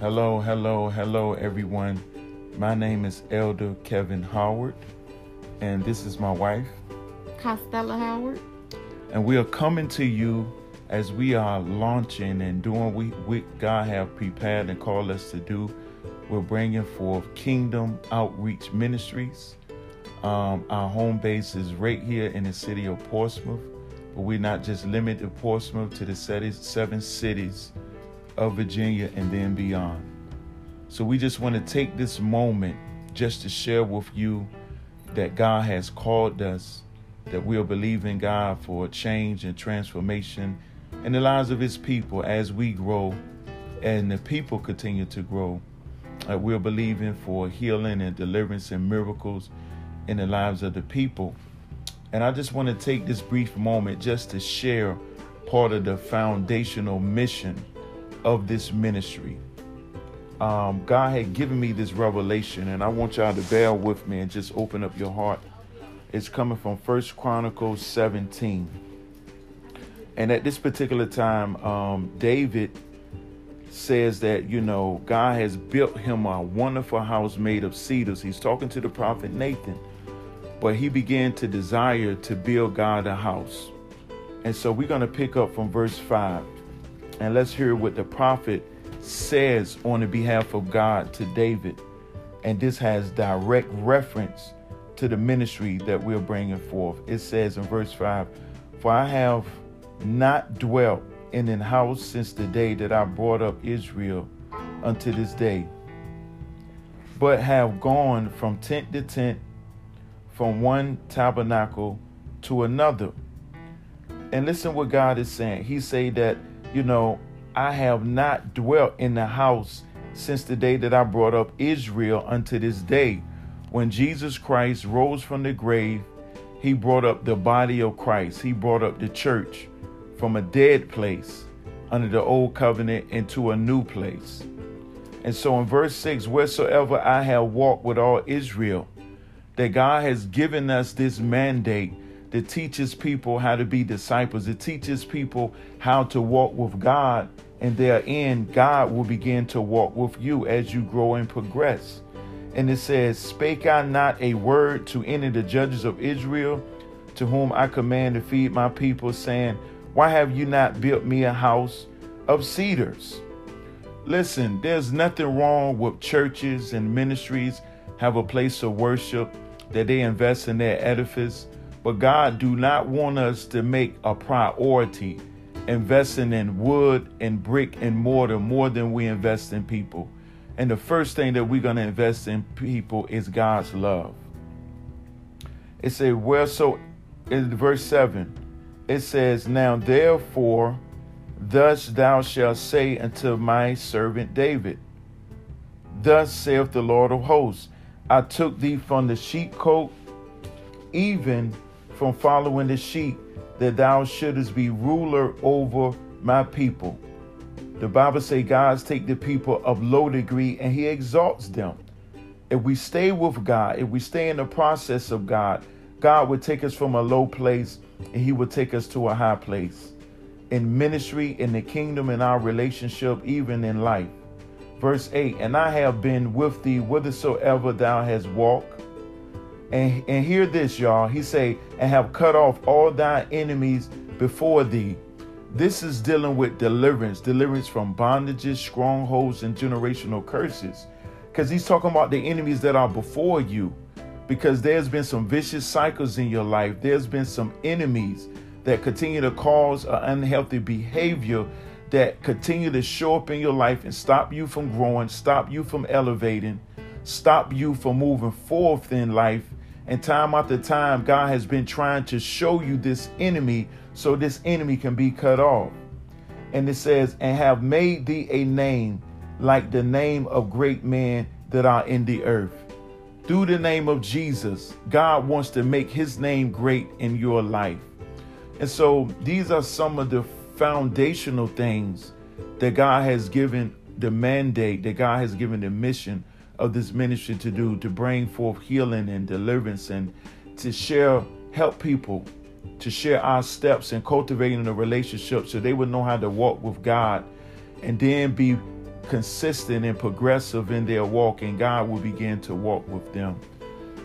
Hello, hello, hello, everyone. My name is Elder Kevin Howard, and this is my wife, Costello Howard. And we are coming to you as we are launching and doing what God have prepared and called us to do. We're bringing forth Kingdom Outreach Ministries. Um, our home base is right here in the city of Portsmouth, but we're not just limited to Portsmouth to the seven cities of Virginia and then beyond. So we just want to take this moment just to share with you that God has called us, that we'll believe in God for change and transformation in the lives of His people as we grow and the people continue to grow. Uh, we're believing for healing and deliverance and miracles in the lives of the people. And I just want to take this brief moment just to share part of the foundational mission of this ministry. Um, God had given me this revelation, and I want y'all to bear with me and just open up your heart. It's coming from First Chronicles 17. And at this particular time, um, David says that, you know, God has built him a wonderful house made of cedars. He's talking to the prophet Nathan. But he began to desire to build God a house. And so we're going to pick up from verse 5. And let's hear what the prophet says on the behalf of God to David. And this has direct reference to the ministry that we're bringing forth. It says in verse 5 For I have not dwelt in an house since the day that I brought up Israel unto this day, but have gone from tent to tent, from one tabernacle to another. And listen what God is saying. He say that you know, I have not dwelt in the house since the day that I brought up Israel unto this day. When Jesus Christ rose from the grave, he brought up the body of Christ. He brought up the church from a dead place under the old covenant into a new place. And so in verse 6, wheresoever I have walked with all Israel, that God has given us this mandate that teaches people how to be disciples. It teaches people how to walk with God, and therein, God will begin to walk with you as you grow and progress. And it says, Spake I not a word to any of the judges of Israel, to whom I command to feed my people, saying, Why have you not built me a house of cedars? Listen, there's nothing wrong with churches and ministries have a place of worship that they invest in their edifice but God do not want us to make a priority investing in wood and brick and mortar more than we invest in people. And the first thing that we're going to invest in people is God's love. It says, well, so in verse 7, it says, Now therefore, thus thou shalt say unto my servant David, Thus saith the Lord of hosts, I took thee from the sheepcote, even from following the sheep, that thou shouldest be ruler over my people. The Bible say God's take the people of low degree and he exalts them. If we stay with God, if we stay in the process of God, God would take us from a low place and he would take us to a high place. In ministry, in the kingdom, in our relationship, even in life. Verse 8, and I have been with thee whithersoever thou hast walked and, and hear this, y'all. He say, and have cut off all thy enemies before thee. This is dealing with deliverance, deliverance from bondages, strongholds, and generational curses. Because he's talking about the enemies that are before you. Because there's been some vicious cycles in your life. There's been some enemies that continue to cause unhealthy behavior that continue to show up in your life and stop you from growing, stop you from elevating, stop you from moving forth in life and time after time, God has been trying to show you this enemy so this enemy can be cut off. And it says, and have made thee a name like the name of great men that are in the earth. Through the name of Jesus, God wants to make his name great in your life. And so these are some of the foundational things that God has given the mandate, that God has given the mission of this ministry to do to bring forth healing and deliverance and to share, help people to share our steps in cultivating a relationship so they would know how to walk with God and then be consistent and progressive in their walk, and God will begin to walk with them.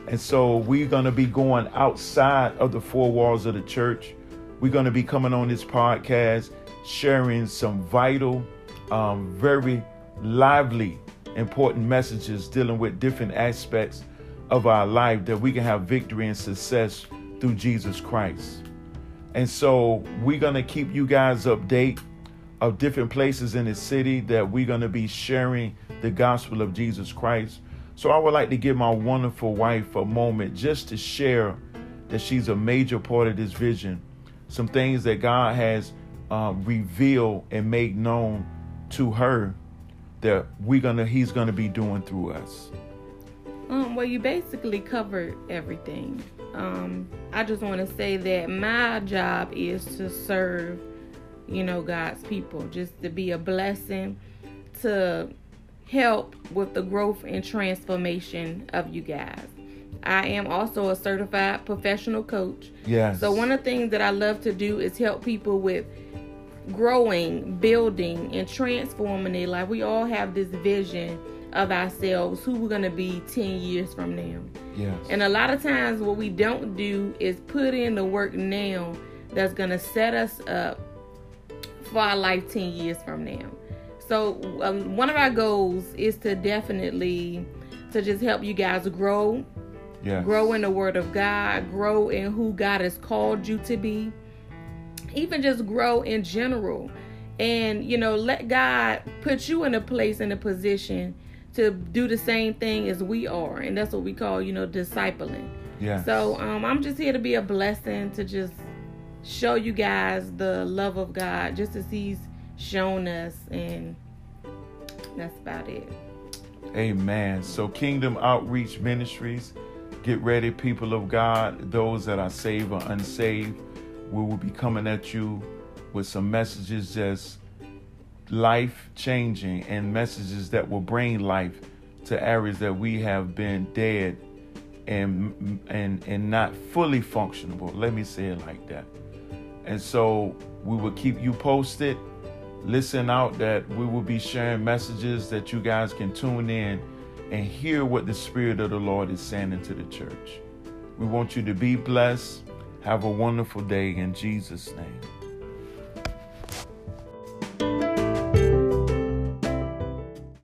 And so we're going to be going outside of the four walls of the church. We're going to be coming on this podcast, sharing some vital, um, very lively, important messages dealing with different aspects of our life that we can have victory and success through Jesus Christ. And so we're going to keep you guys update of different places in the city that we're going to be sharing the gospel of Jesus Christ. So I would like to give my wonderful wife a moment just to share that she's a major part of this vision, some things that God has uh, revealed and made known to her that we're gonna He's gonna be doing through us. Um, well, you basically covered everything. Um, I just want to say that my job is to serve, you know, God's people, just to be a blessing, to help with the growth and transformation of you guys. I am also a certified professional coach. Yes. So one of the things that I love to do is help people with growing, building, and transforming it. Like We all have this vision of ourselves, who we're gonna be ten years from now. Yes. And a lot of times, what we don't do is put in the work now that's gonna set us up for our life ten years from now. So um, one of our goals is to definitely to just help you guys grow, yes. grow in the Word of God, grow in who God has called you to be, even just grow in general, and you know let God put you in a place in a position to do the same thing as we are, and that's what we call you know discipling. Yeah. So um, I'm just here to be a blessing to just show you guys the love of God, just as He's shown us, and that's about it. Amen. So, Kingdom Outreach Ministries, get ready, people of God, those that are saved or unsaved. We will be coming at you with some messages that's life changing and messages that will bring life to areas that we have been dead and and and not fully functionable. Let me say it like that. And so we will keep you posted listen out that we will be sharing messages that you guys can tune in and hear what the Spirit of the Lord is saying into the church. We want you to be blessed. Have a wonderful day in Jesus' name.